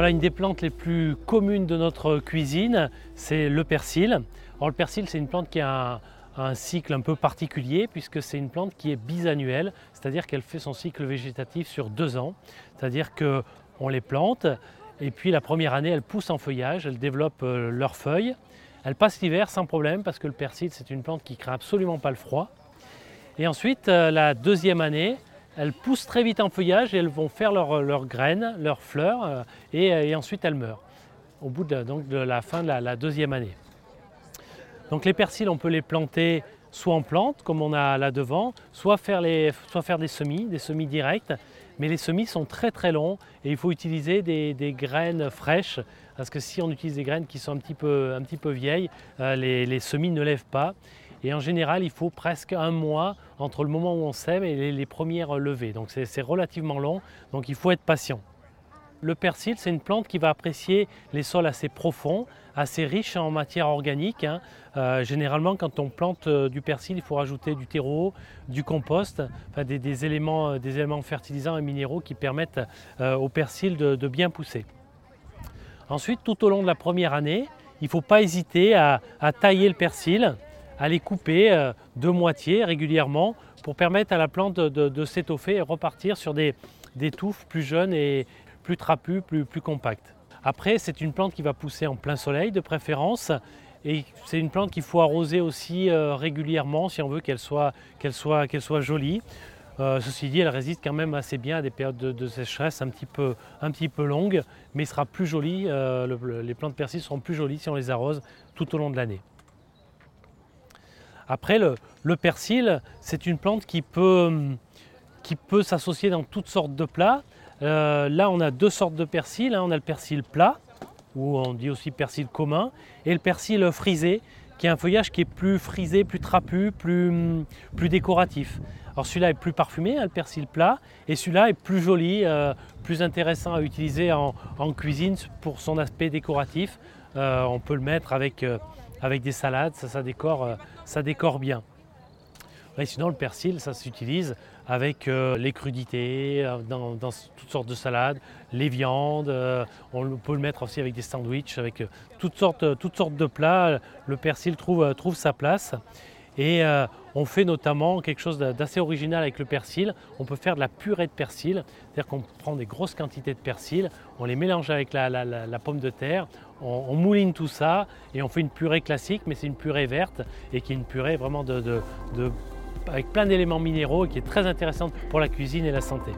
Voilà une des plantes les plus communes de notre cuisine, c'est le persil. Alors le persil c'est une plante qui a un, cycle un peu particulier puisque c'est une plante qui est bisannuelle, c'est-à-dire qu'elle fait son cycle végétatif sur deux ans. C'est-à-dire qu'on les plante et puis la première année elles poussent en feuillage, elles développent euh, leurs feuilles. Elles passent l'hiver sans problème parce que le persil c'est une plante qui craint absolument pas le froid. Et ensuite euh, la deuxième année, elles poussent très vite en feuillage et elles vont faire leurs graines, leurs fleurs, euh, euh, et, ensuite elles meurent au bout de, la fin de la, deuxième année. Donc les persils, on peut les planter soit en plante, comme on a là devant, soit faire, des semis, des semis directs. Mais les semis sont très très longs et il faut utiliser des, graines fraîches parce que si on utilise des graines qui sont un petit peu, vieilles, euh, les semis ne lèvent pas. Et en général, il faut presque un mois entre le moment où on sème et les, premières levées. Donc c'est relativement long, donc il faut être patient. Le persil, c'est une plante qui va apprécier les sols assez profonds, assez riches en matière organique. Hein. Euh, généralement, quand on plante euh, du persil, il faut rajouter du terreau, du compost, des, éléments, euh, des, éléments, fertilisants et minéraux qui permettent au persil de, bien pousser. Ensuite, tout au long de la première année, il ne faut pas hésiter à tailler le persil à les couper euh, de moitié régulièrement pour permettre à la plante de, s'étoffer et repartir sur des, touffes plus jeunes et plus trapues, plus, compactes. Après, c'est une plante qui va pousser en plein soleil de préférence. Et c'est une plante qu'il faut arroser aussi euh, régulièrement si on veut qu'elle soit, jolie. Euh, ceci dit, elle résiste quand même assez bien à des périodes de, sécheresse un petit, peu, longues, mais sera plus jolie, les plantes persil seront plus jolies si on les arrose tout au long de l'année. Après, le, persil, c'est une plante qui peut, qui peut s'associer dans toutes sortes de plats. Euh, là, on a deux sortes de persil. Hein. On a le persil plat, ou on dit aussi persil commun, et le persil frisé, qui est un feuillage qui est plus frisé, plus trapu, plus, plus décoratif. Alors celui-là est plus parfumé, hein, le persil plat, et celui-là est plus joli, euh, plus intéressant à utiliser en, cuisine pour son aspect décoratif. Euh, on peut le mettre avec avec des salades, ça, décore, euh, ça décore bien. sinon, le persil, ça s'utilise avec euh, les crudités, euh, dans, toutes sortes de salades, les viandes. on peut le mettre aussi avec des sandwichs, avec toutes, sortes, toutes sortes de plats. Le persil trouve sa place. Et on fait notamment quelque chose d'assez original avec le persil. On peut faire de la purée de persil, c'est-à-dire qu'on prend des grosses quantités de persil, on les mélange avec la, pomme de terre, on, mouline tout ça et on fait une purée classique, mais c'est une purée verte et qui est une purée vraiment avec plein d'éléments minéraux et qui est très intéressante pour la cuisine et la santé.